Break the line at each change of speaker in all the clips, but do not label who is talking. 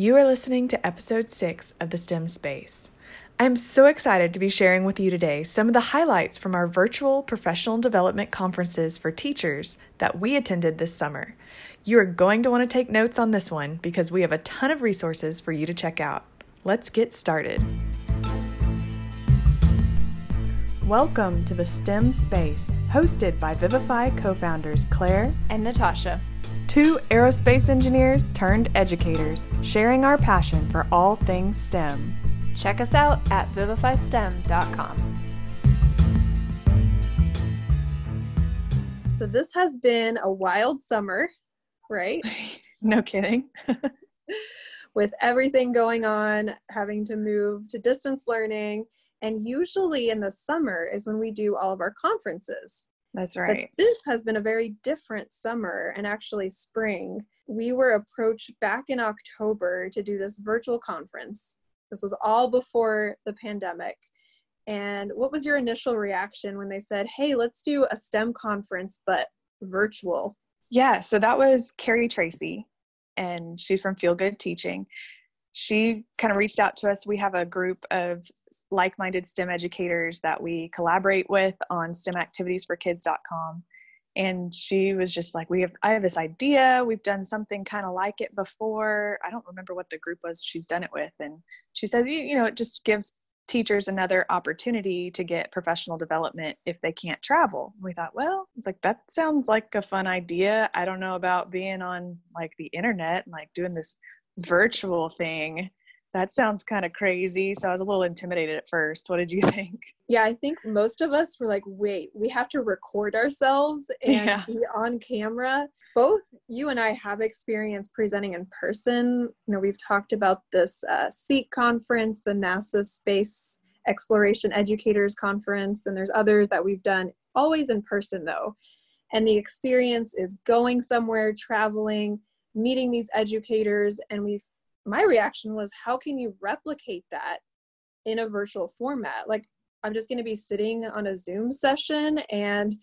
You are listening to episode six of The STEM Space. I'm so excited to be sharing with you today some of the highlights from our virtual professional development conferences for teachers that we attended this summer. You are going to want to take notes on this one because we have a ton of resources for you to check out. Let's get started. Welcome to the STEM Space, hosted by Vivify co founders Claire
and Natasha
two aerospace engineers turned educators, sharing our passion for all things STEM.
Check us out at vivifystem.com. So, this has been a wild summer, right?
no kidding.
With everything going on, having to move to distance learning. And usually in the summer is when we do all of our conferences.
That's right.
But this has been a very different summer and actually spring. We were approached back in October to do this virtual conference. This was all before the pandemic. And what was your initial reaction when they said, hey, let's do a STEM conference, but virtual?
Yeah, so that was Carrie Tracy, and she's from Feel Good Teaching she kind of reached out to us. We have a group of like minded STEM educators that we collaborate with on STEMactivitiesforkids.com. And she was just like, We have, I have this idea. We've done something kind of like it before. I don't remember what the group was she's done it with. And she said, You, you know, it just gives teachers another opportunity to get professional development if they can't travel. We thought, well, it's like that sounds like a fun idea. I don't know about being on like the internet and like doing this virtual thing that sounds kind of crazy. So I was a little intimidated at first. What did you think?
Yeah, I think most of us were like, wait, we have to record ourselves and yeah. be on camera. Both you and I have experience presenting in person. You know, we've talked about this uh, SEEC conference, the NASA Space Exploration Educators Conference, and there's others that we've done always in person though. And the experience is going somewhere, traveling, meeting these educators and we my reaction was how can you replicate that in a virtual format like i'm just going to be sitting on a zoom session and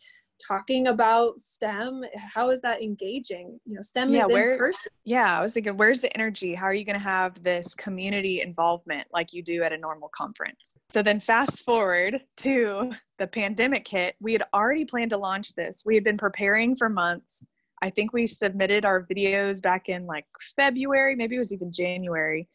talking about STEM. How is that engaging? You know, STEM yeah, is where, in person.
Yeah, I was thinking, where's the energy? How are you going to have this community involvement like you do at a normal conference? So then, fast forward to the pandemic hit. We had already planned to launch this. We had been preparing for months. I think we submitted our videos back in like February, maybe it was even January.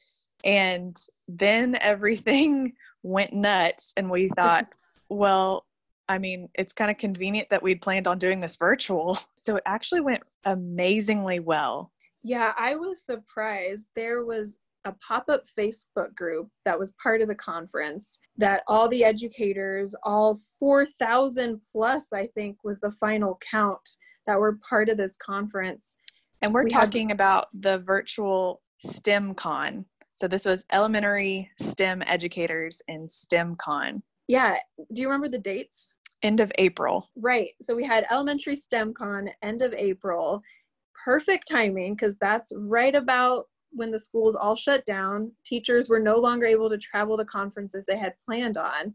And then everything went nuts, and we thought, well, I mean, it's kind of convenient that we'd planned on doing this virtual. So it actually went amazingly well.
Yeah, I was surprised. There was a pop up Facebook group that was part of the conference that all the educators, all 4,000 plus, I think was the final count, that were part of this conference.
And we're we talking had, about the virtual STEM Con. So this was elementary STEM educators in STEM Con.
Yeah. Do you remember the dates?
End of April.
Right. So we had elementary STEM Con end of April. Perfect timing because that's right about when the schools all shut down. Teachers were no longer able to travel to conferences they had planned on.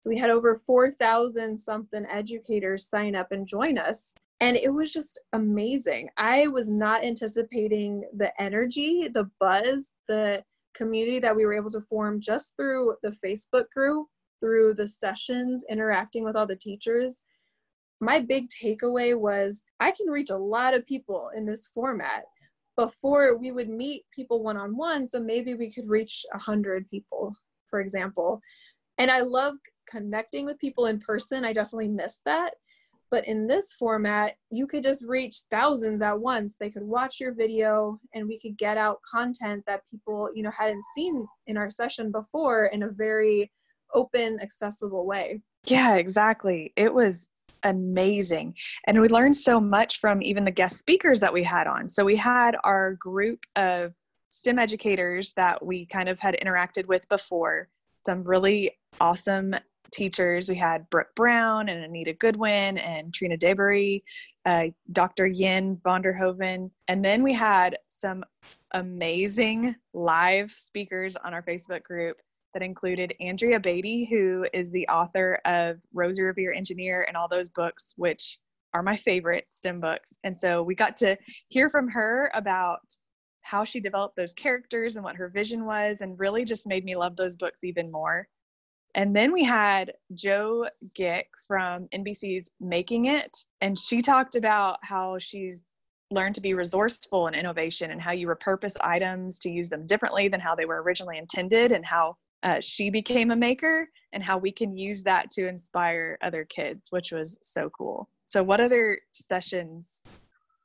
So we had over 4,000 something educators sign up and join us and it was just amazing. I was not anticipating the energy, the buzz, the community that we were able to form just through the Facebook group, through the sessions, interacting with all the teachers. My big takeaway was I can reach a lot of people in this format. Before we would meet people one on one, so maybe we could reach 100 people, for example. And I love connecting with people in person. I definitely miss that. But in this format, you could just reach thousands at once. They could watch your video and we could get out content that people, you know, hadn't seen in our session before in a very open, accessible way.
Yeah, exactly. It was amazing. And we learned so much from even the guest speakers that we had on. So we had our group of STEM educators that we kind of had interacted with before, some really awesome teachers. We had Brooke Brown and Anita Goodwin and Trina Deboree, uh, Dr. Yin Vonderhoven. And then we had some amazing live speakers on our Facebook group that included Andrea Beaty, who is the author of Rosie Revere Engineer and all those books, which are my favorite STEM books. And so we got to hear from her about how she developed those characters and what her vision was, and really just made me love those books even more. And then we had Jo Gick from NBC's Making It, and she talked about how she's learned to be resourceful in innovation and how you repurpose items to use them differently than how they were originally intended, and how uh, she became a maker, and how we can use that to inspire other kids, which was so cool. So, what other sessions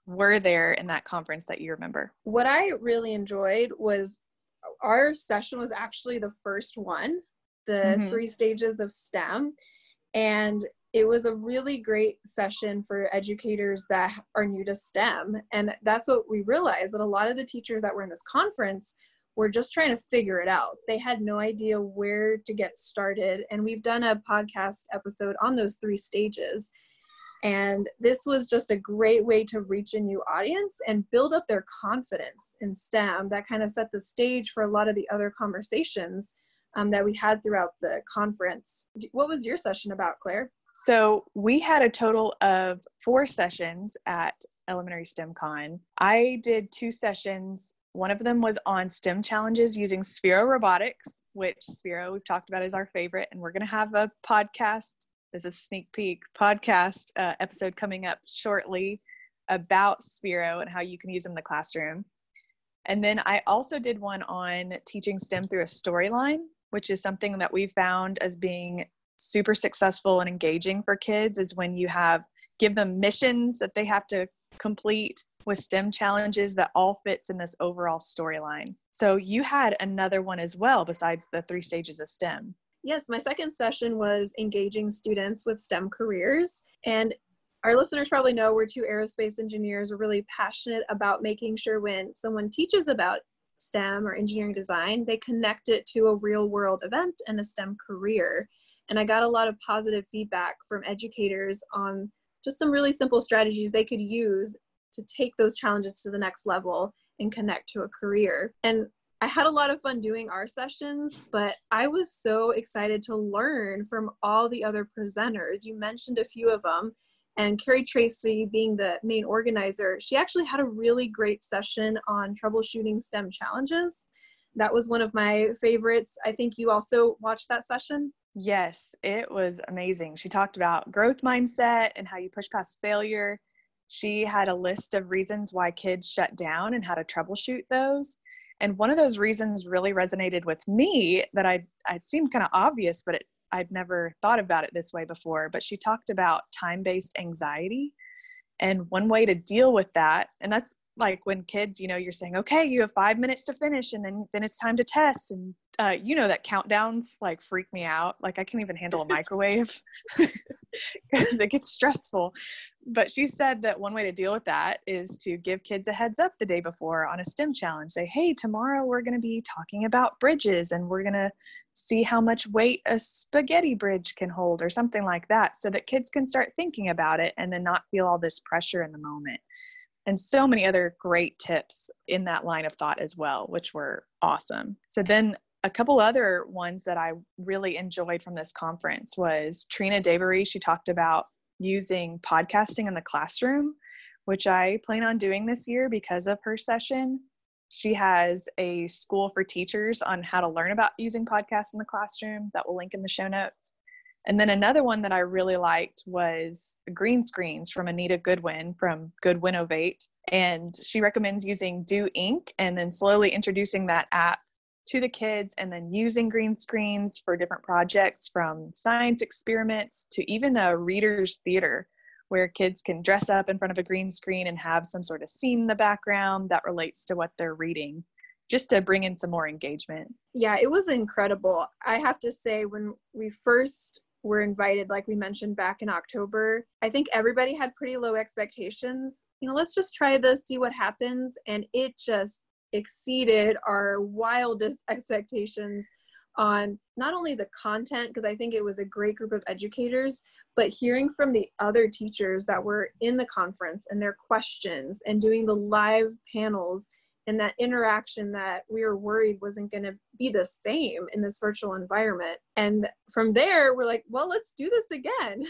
were there in that conference that you remember?
What I really enjoyed was our session was actually the first one the mm-hmm. three stages of STEM. And it was a really great session for educators that are new to STEM. And that's what we realized that a lot of the teachers that were in this conference were just trying to figure it out. They had no idea where to get started. And we've done a podcast episode on those three stages. And this was just a great way to reach a new audience and build up their confidence in STEM. That kind of set the stage for a lot of the other conversations um, that we had throughout the conference. What was your session about, Claire?
So we had a total of four sessions at Elementary STEM Con. I did two sessions. One of them was on STEM challenges using Sphero Robotics, which Sphero we've talked about is our favorite, and we're going to have a podcast. This is a sneak peek podcast uh, episode coming up shortly about Sphero and how you can use them in the classroom. And then I also did one on teaching STEM through a storyline which is something that we found as being super successful and engaging for kids is when you have give them missions that they have to complete with STEM challenges that all fits in this overall storyline. So you had another one as well besides the three stages of STEM.
Yes, my second session was engaging students with STEM careers. And our listeners probably know we're two aerospace engineers. We're really passionate about making sure when someone teaches about STEM or engineering design, they connect it to a real world event and a STEM career. And I got a lot of positive feedback from educators on just some really simple strategies they could use to take those challenges to the next level and connect to a career. And I had a lot of fun doing our sessions, but I was so excited to learn from all the other presenters. You mentioned a few of them, and Carrie Tracy, being the main organizer, she actually had a really great session on troubleshooting STEM challenges. That was one of my favorites. I think you also watched that session.
Yes, it was amazing. She talked about growth mindset and how you push past failure. She had a list of reasons why kids shut down and how to troubleshoot those. And one of those reasons really resonated with me that I I seemed kind of obvious, but it I'd never thought about it this way before, but she talked about time based anxiety. And one way to deal with that, and that's like when kids, you know, you're saying, okay, you have five minutes to finish, and then then it's time to test, and uh, you know that countdowns like freak me out. Like I can't even handle a microwave because it gets stressful. But she said that one way to deal with that is to give kids a heads up the day before on a STEM challenge. Say, hey, tomorrow we're going to be talking about bridges, and we're going to see how much weight a spaghetti bridge can hold, or something like that, so that kids can start thinking about it and then not feel all this pressure in the moment and so many other great tips in that line of thought as well, which were awesome. So then a couple other ones that I really enjoyed from this conference was Trina Deboree. She talked about using podcasting in the classroom, which I plan on doing this year because of her session. She has a school for teachers on how to learn about using podcasts in the classroom that we'll link in the show notes. And then another one that I really liked was green screens from Anita Goodwin from Goodwinovate. And she recommends using Do Ink and then slowly introducing that app to the kids and then using green screens for different projects from science experiments to even a reader's theater where kids can dress up in front of a green screen and have some sort of scene in the background that relates to what they're reading just to bring in some more engagement.
Yeah, it was incredible. I have to say, when we first were invited, like we mentioned back in October, I think everybody had pretty low expectations. You know, let's just try this, see what happens. And it just exceeded our wildest expectations on not only the content, because I think it was a great group of educators, but hearing from the other teachers that were in the conference and their questions and doing the live panels and that interaction that we were worried wasn't going to be the same in this virtual environment. And from there, we're like, well, let's do this again.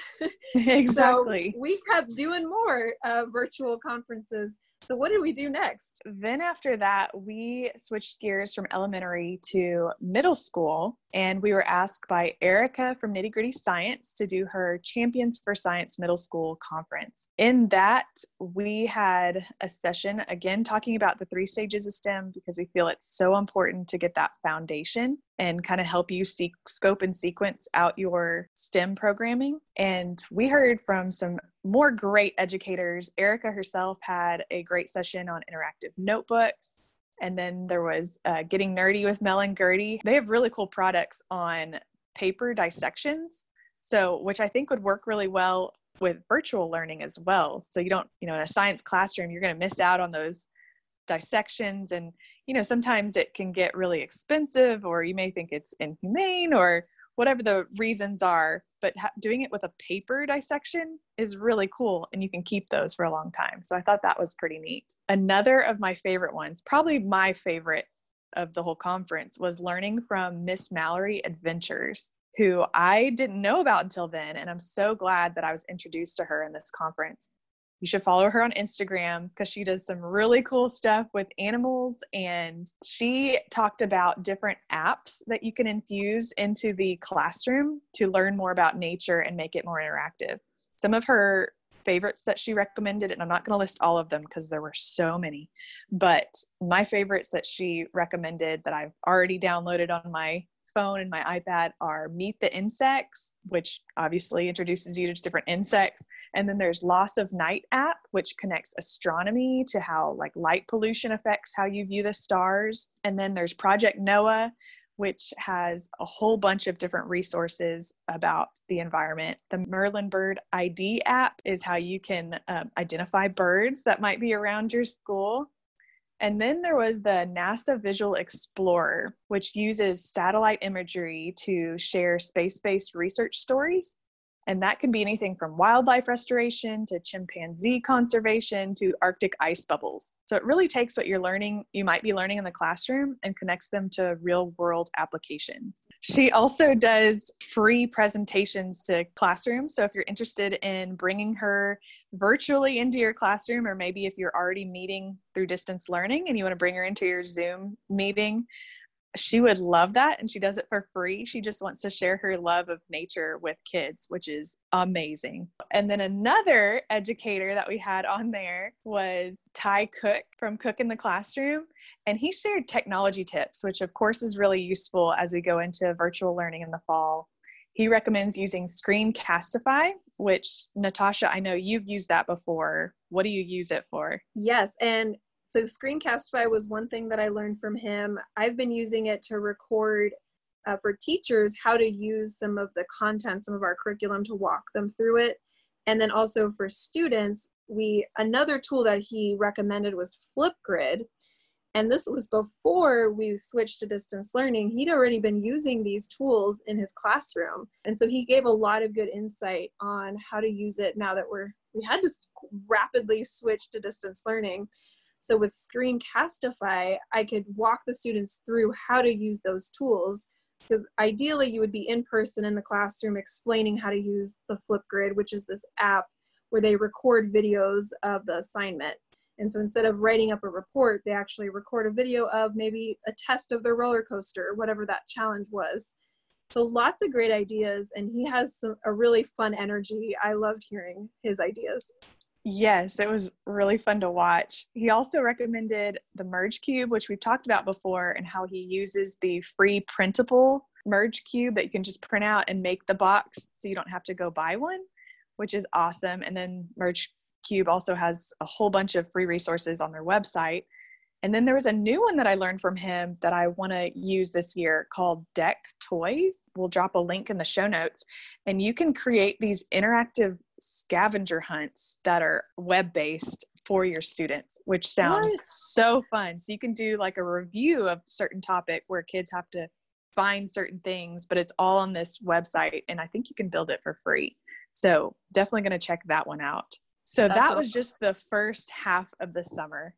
exactly.
so we kept doing more uh, virtual conferences So, what did we do next?
Then, after that, we switched gears from elementary to middle school, and we were asked by Erica from Nitty Gritty Science to do her Champions for Science Middle School conference. In that, we had a session again talking about the three stages of STEM because we feel it's so important to get that foundation and kind of help you seek scope and sequence out your STEM programming. And we heard from some more great educators. Erica herself had a great session on interactive notebooks. And then there was uh, Getting Nerdy with Mel and Gerdy. They have really cool products on paper dissections. So, which I think would work really well with virtual learning as well. So, you don't, you know, in a science classroom, you're going to miss out on those dissections and you know sometimes it can get really expensive or you may think it's inhumane or whatever the reasons are but ha- doing it with a paper dissection is really cool and you can keep those for a long time. So i thought that was pretty neat. Another of my favorite ones probably my favorite of the whole conference was learning from miss mallory adventures who i didn't know about until then and i'm so glad that i was introduced to her in this conference you should follow her on Instagram because she does some really cool stuff with animals. And she talked about different apps that you can infuse into the classroom to learn more about nature and make it more interactive. Some of her favorites that she recommended, and I'm not going to list all of them because there were so many, but my favorites that she recommended that I've already downloaded on my phone and my iPad are Meet the Insects, which obviously introduces you to different insects. And then there's Loss of Night app, which connects astronomy to how like light pollution affects how you view the stars. And then there's Project Noah, which has a whole bunch of different resources about the environment. The Merlin Bird ID app is how you can um, identify birds that might be around your school. And then there was the NASA Visual Explorer, which uses satellite imagery to share space based research stories. And that can be anything from wildlife restoration to chimpanzee conservation to Arctic ice bubbles. So it really takes what you're learning, you might be learning in the classroom, and connects them to real world applications. She also does free presentations to classrooms. So if you're interested in bringing her virtually into your classroom, or maybe if you're already meeting through distance learning and you want to bring her into your Zoom meeting, she would love that and she does it for free. She just wants to share her love of nature with kids, which is amazing. And then another educator that we had on there was Ty Cook from Cook in the Classroom. And he shared technology tips, which of course is really useful as we go into virtual learning in the fall. He recommends using Screencastify, which Natasha, I know you've used that before. What do you use it for?
Yes, and so Screencastify was one thing that I learned from him. I've been using it to record uh, for teachers how to use some of the content, some of our curriculum to walk them through it. And then also for students, we another tool that he recommended was Flipgrid. And this was before we switched to distance learning. He'd already been using these tools in his classroom. And so he gave a lot of good insight on how to use it now that we're we had to rapidly switch to distance learning. So with Screencastify, I could walk the students through how to use those tools because ideally you would be in person in the classroom explaining how to use the Flipgrid, which is this app where they record videos of the assignment. And so instead of writing up a report, they actually record a video of maybe a test of their roller coaster, whatever that challenge was. So lots of great ideas, and he has some, a really fun energy. I loved hearing his ideas.
Yes, it was really fun to watch. He also recommended the Merge Cube, which we've talked about before, and how he uses the free printable Merge Cube that you can just print out and make the box so you don't have to go buy one, which is awesome. And then Merge Cube also has a whole bunch of free resources on their website. And then there was a new one that I learned from him that I want to use this year called Deck Toys. We'll drop a link in the show notes. And you can create these interactive scavenger hunts that are web based for your students, which sounds what? so fun. So you can do like a review of certain topic where kids have to find certain things, but it's all on this website. And I think you can build it for free. So definitely going to check that one out. So That's that was just the first half of the summer.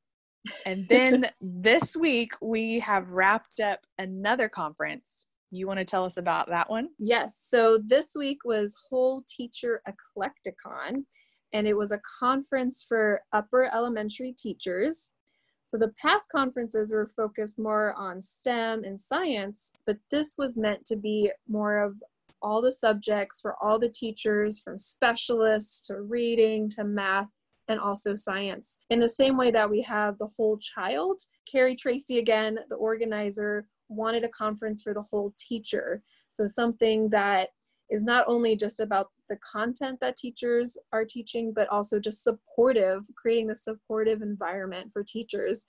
And then this week we have wrapped up another conference you want to tell us about that one?
Yes. So this week was Whole Teacher EclecticCon. and it was a conference for upper elementary teachers. So the past conferences were focused more on STEM and science, but this was meant to be more of all the subjects for all the teachers from specialists to reading to math and also science. In the same way that we have the whole child, Carrie Tracy, again, the organizer, wanted a conference for the whole teacher. So something that is not only just about the content that teachers are teaching, but also just supportive, creating the supportive environment for teachers.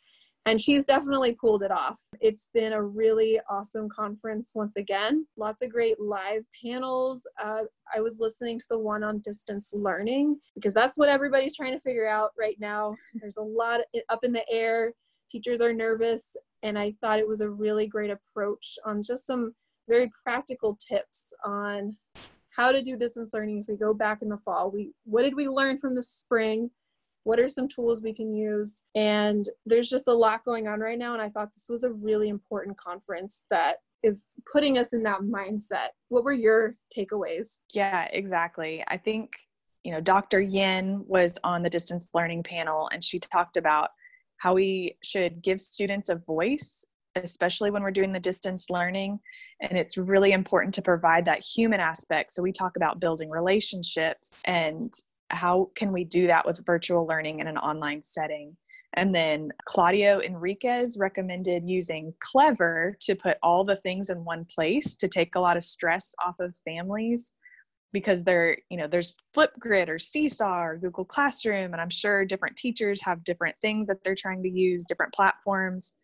And she's definitely pulled it off. It's been a really awesome conference once again. Lots of great live panels. Uh, I was listening to the one on distance learning because that's what everybody's trying to figure out right now. There's a lot up in the air. Teachers are nervous. And I thought it was a really great approach on just some very practical tips on how to do distance learning if we go back in the fall. We what did we learn from the spring? What are some tools we can use? And there's just a lot going on right now and I thought this was a really important conference that is putting us in that mindset. What were your takeaways?
Yeah, exactly. I think, you know, Dr. Yin was on the distance learning panel and she talked about how we should give students a voice especially when we're doing the distance learning. And it's really important to provide that human aspect. So we talk about building relationships and how can we do that with virtual learning in an online setting. And then Claudio Enriquez recommended using Clever to put all the things in one place to take a lot of stress off of families because they're, you know, there's Flipgrid or Seesaw or Google Classroom, and I'm sure different teachers have different things that they're trying to use, different platforms.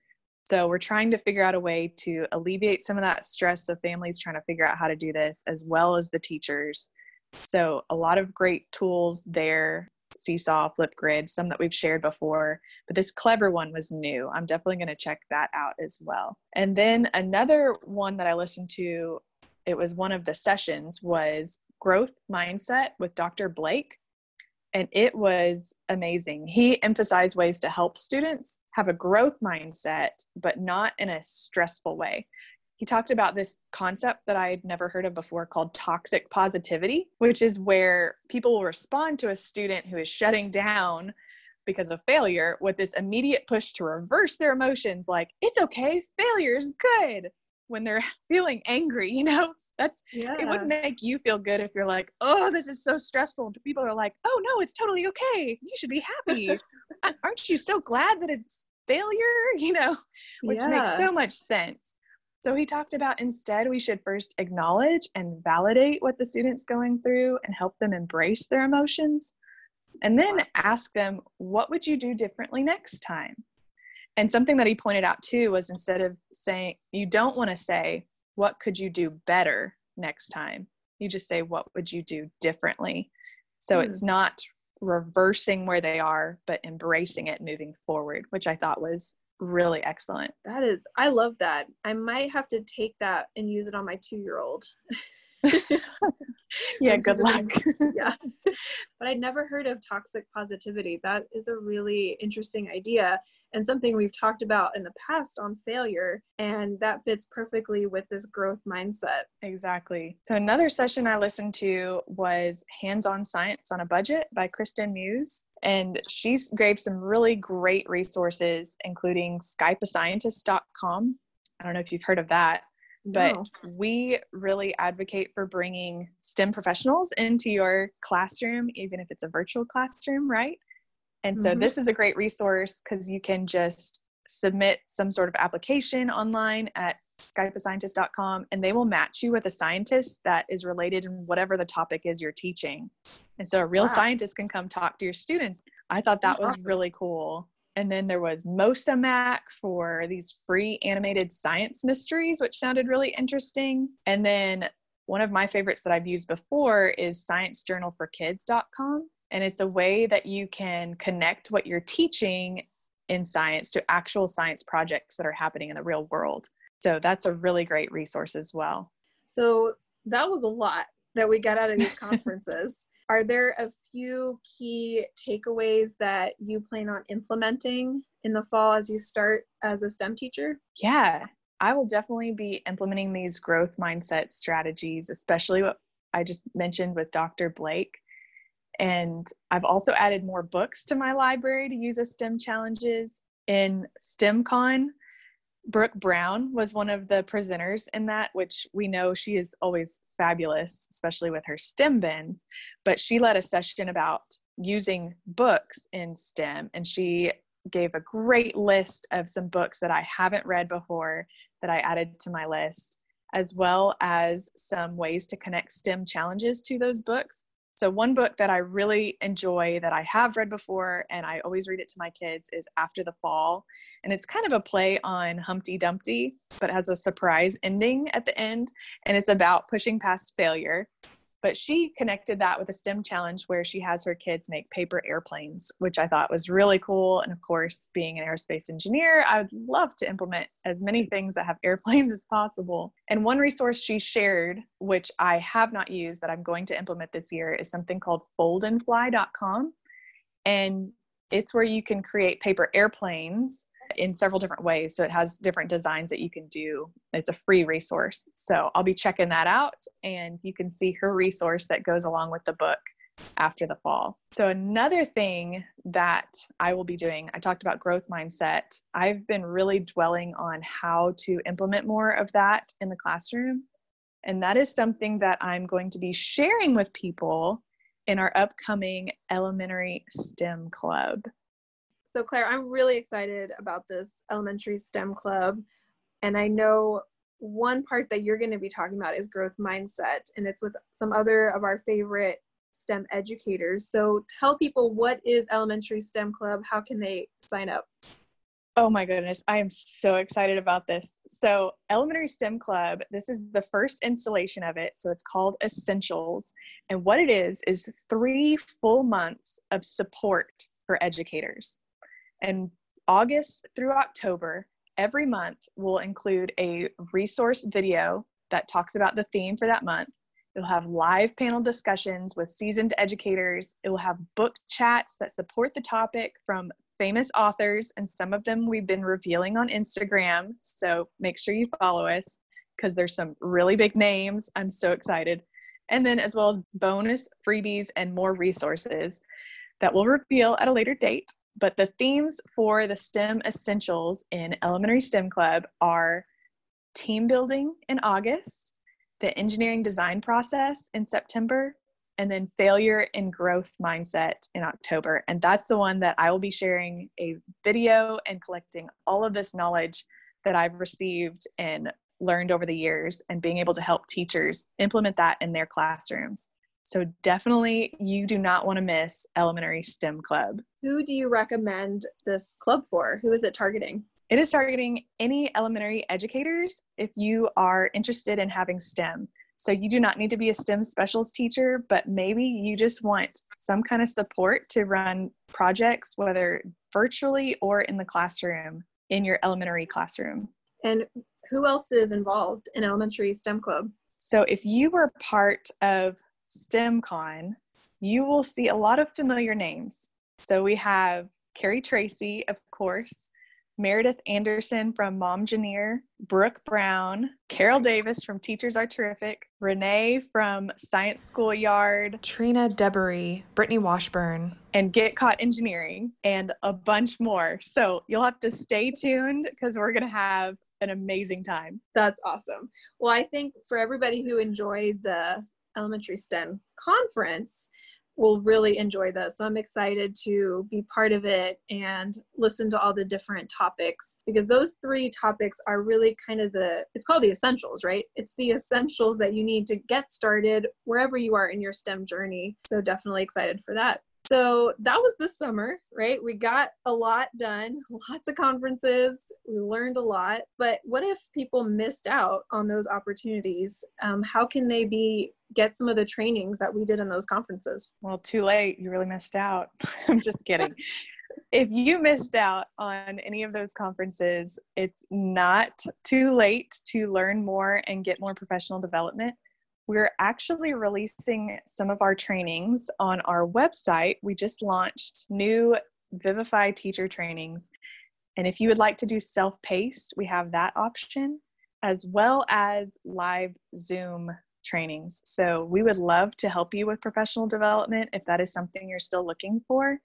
So we're trying to figure out a way to alleviate some of that stress of families trying to figure out how to do this, as well as the teachers. So a lot of great tools there Seesaw, Flipgrid, some that we've shared before, but this clever one was new. I'm definitely going to check that out as well. And then another one that I listened to, it was one of the sessions, was Growth Mindset with Dr. Blake and it was amazing. He emphasized ways to help students have a growth mindset, but not in a stressful way. He talked about this concept that I had never heard of before called toxic positivity, which is where people will respond to a student who is shutting down because of failure with this immediate push to reverse their emotions like, it's okay, failure is good when they're feeling angry you know? That's yeah. it wouldn't make you feel good if you're like oh this is so stressful people are like oh no it's totally okay. You should be happy. Aren't you so glad that it's failure? You know? Which yeah. makes so much sense so he talked about instead we should first acknowledge and validate what the student's going through and help them embrace their emotions and then ask them what would you do differently next time? And something that he pointed out too was instead of saying you don't want to say what could you do better next time? You just say what would you do differently? So mm. it's not reversing where they are but embracing it moving forward which i thought was really excellent.
That is i love that. I might have to take that and use it on my two year old
yeah good luck
yeah but i'd never heard of toxic positivity that is a really interesting idea and something we've talked about in the past on failure. And that fits perfectly with this growth mindset.
Exactly. So, another session I listened to was Hands on Science on a Budget by Kristen Muse. And she gave some really great resources, including SkypeAscientist.com. I don't know if you've heard of that but no. we really advocate for bringing STEM professionals into your classroom, even if it's a virtual classroom, right? And so mm-hmm. this is a great resource because you can just submit some sort of application online at skypeascientist.com and they will match you with a scientist that is related in whatever the topic is you're teaching. And so a real wow. scientist can come talk to your students. I thought that was really cool. And then there was MosaMack for these free animated science mysteries, which sounded really interesting. And then one of my favorites that I've used before is sciencejournalforkids.com and it's a way that you can connect what you're teaching in science to actual science projects that are happening in the real world. So that's a really great resource as well.
So that was a lot that we got out of these conferences. Are there a few key takeaways that you plan on implementing in the fall as you start as a STEM teacher?
Yeah, I will definitely be implementing these growth mindset strategies, especially what I just mentioned with Dr. Blake And I've also added more books to my library to use as STEM challenges. In STEMCon, Brooke Brown was one of the presenters in that, which we know she is always fabulous, especially with her STEM bins. But she led a session about using books in STEM, and she gave a great list of some books that I haven't read before that I added to my list, as well as some ways to connect STEM challenges to those books. So, one book that I really enjoy that I have read before and I always read it to my kids is After the Fall. And it's kind of a play on Humpty Dumpty, but has a surprise ending at the end. And it's about pushing past failure. But she connected that with a STEM challenge where she has her kids make paper airplanes, which I thought was really cool. And of course, being an aerospace engineer, I would love to implement as many things that have airplanes as possible. And one resource she shared, which I have not used that I'm going to implement this year, is something called foldandfly.com. And it's where you can create paper airplanes in several different ways. So it has different designs that you can do. It's a free resource. So I'll be checking that out and you can see her resource that goes along with the book after the fall. So another thing that I will be doing, I talked about growth mindset. I've been really dwelling on how to implement more of that in the classroom. And that is something that I'm going to be sharing with people in our upcoming elementary STEM club.
So, Claire, I'm really excited about this elementary STEM club. And I know one part that you're going to be talking about is growth mindset, and it's with some other of our favorite STEM educators. So, tell people what is Elementary STEM Club? How can they sign up?
Oh my goodness, I am so excited about this. So, Elementary STEM Club, this is the first installation of it. So, it's called Essentials. And what it is, is three full months of support for educators. And August through October, every month will include a resource video that talks about the theme for that month. It'll have live panel discussions with seasoned educators. It will have book chats that support the topic from famous authors, and some of them we've been revealing on Instagram. So make sure you follow us because there's some really big names. I'm so excited. And then, as well as bonus freebies and more resources that we'll reveal at a later date. But the themes for the STEM essentials in Elementary STEM Club are team building in August, the engineering design process in September, and then failure and growth mindset in October. And that's the one that I will be sharing a video and collecting all of this knowledge that I've received and learned over the years and being able to help teachers implement that in their classrooms. So definitely you do not want to miss Elementary STEM Club.
Who do you recommend this club for? Who is it targeting?
It is targeting any elementary educators if you are interested in having STEM. So you do not need to be a STEM specialist teacher, but maybe you just want some kind of support to run projects, whether virtually or in the classroom, in your elementary classroom.
And who else is involved in elementary STEM club?
So if you were part of STEMCon, you will see a lot of familiar names. So we have Carrie Tracy, of course, Meredith Anderson from Momgineer, Brooke Brown, Carol Davis from Teachers Are Terrific, Renee from Science Schoolyard,
Trina Deboree, Brittany Washburn,
and Get Caught Engineering, and a bunch more. So you'll have to stay tuned because we're going to have an amazing time.
That's awesome. Well, I think for everybody who enjoyed the elementary STEM conference will really enjoy this. So I'm excited to be part of it and listen to all the different topics because those three topics are really kind of the it's called the essentials, right? It's the essentials that you need to get started wherever you are in your STEM journey. So definitely excited for that. So that was the summer, right? We got a lot done, lots of conferences, we learned a lot. But what if people missed out on those opportunities? Um, how can they be get some of the trainings that we did in those conferences?
Well, too late. You really missed out. I'm just kidding. if you missed out on any of those conferences, it's not too late to learn more and get more professional development. We're actually releasing some of our trainings on our website. We just launched new Vivify teacher trainings. And if you would like to do self paced, we have that option, as well as live Zoom trainings. So we would love to help you with professional development if that is something you're still looking for.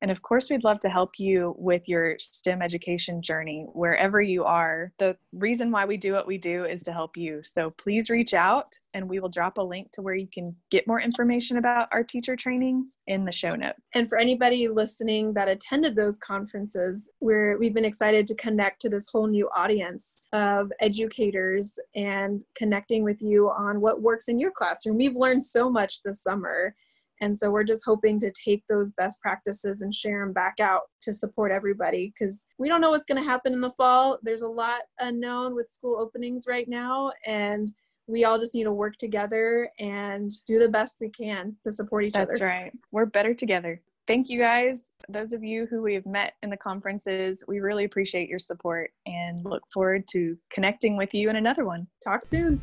And of course, we'd love to help you with your STEM education journey wherever you are. The reason why we do what we do is to help you. So please reach out and we will drop a link to where you can get more information about our teacher trainings in the show note.
And for anybody listening that attended those conferences, we're, we've been excited to connect to this whole new audience of educators and connecting with you on what works in your classroom. We've learned so much this summer and so we're just hoping to take those best practices and share them back out to support everybody because we don't know what's going to happen in the fall. There's a lot unknown with school openings right now. And we all just need to work together and do the best we can to support each
That's
other.
That's right. We're better together. Thank you guys. Those of you who we have met in the conferences, we really appreciate your support and look forward to connecting with you in another one.
Talk soon.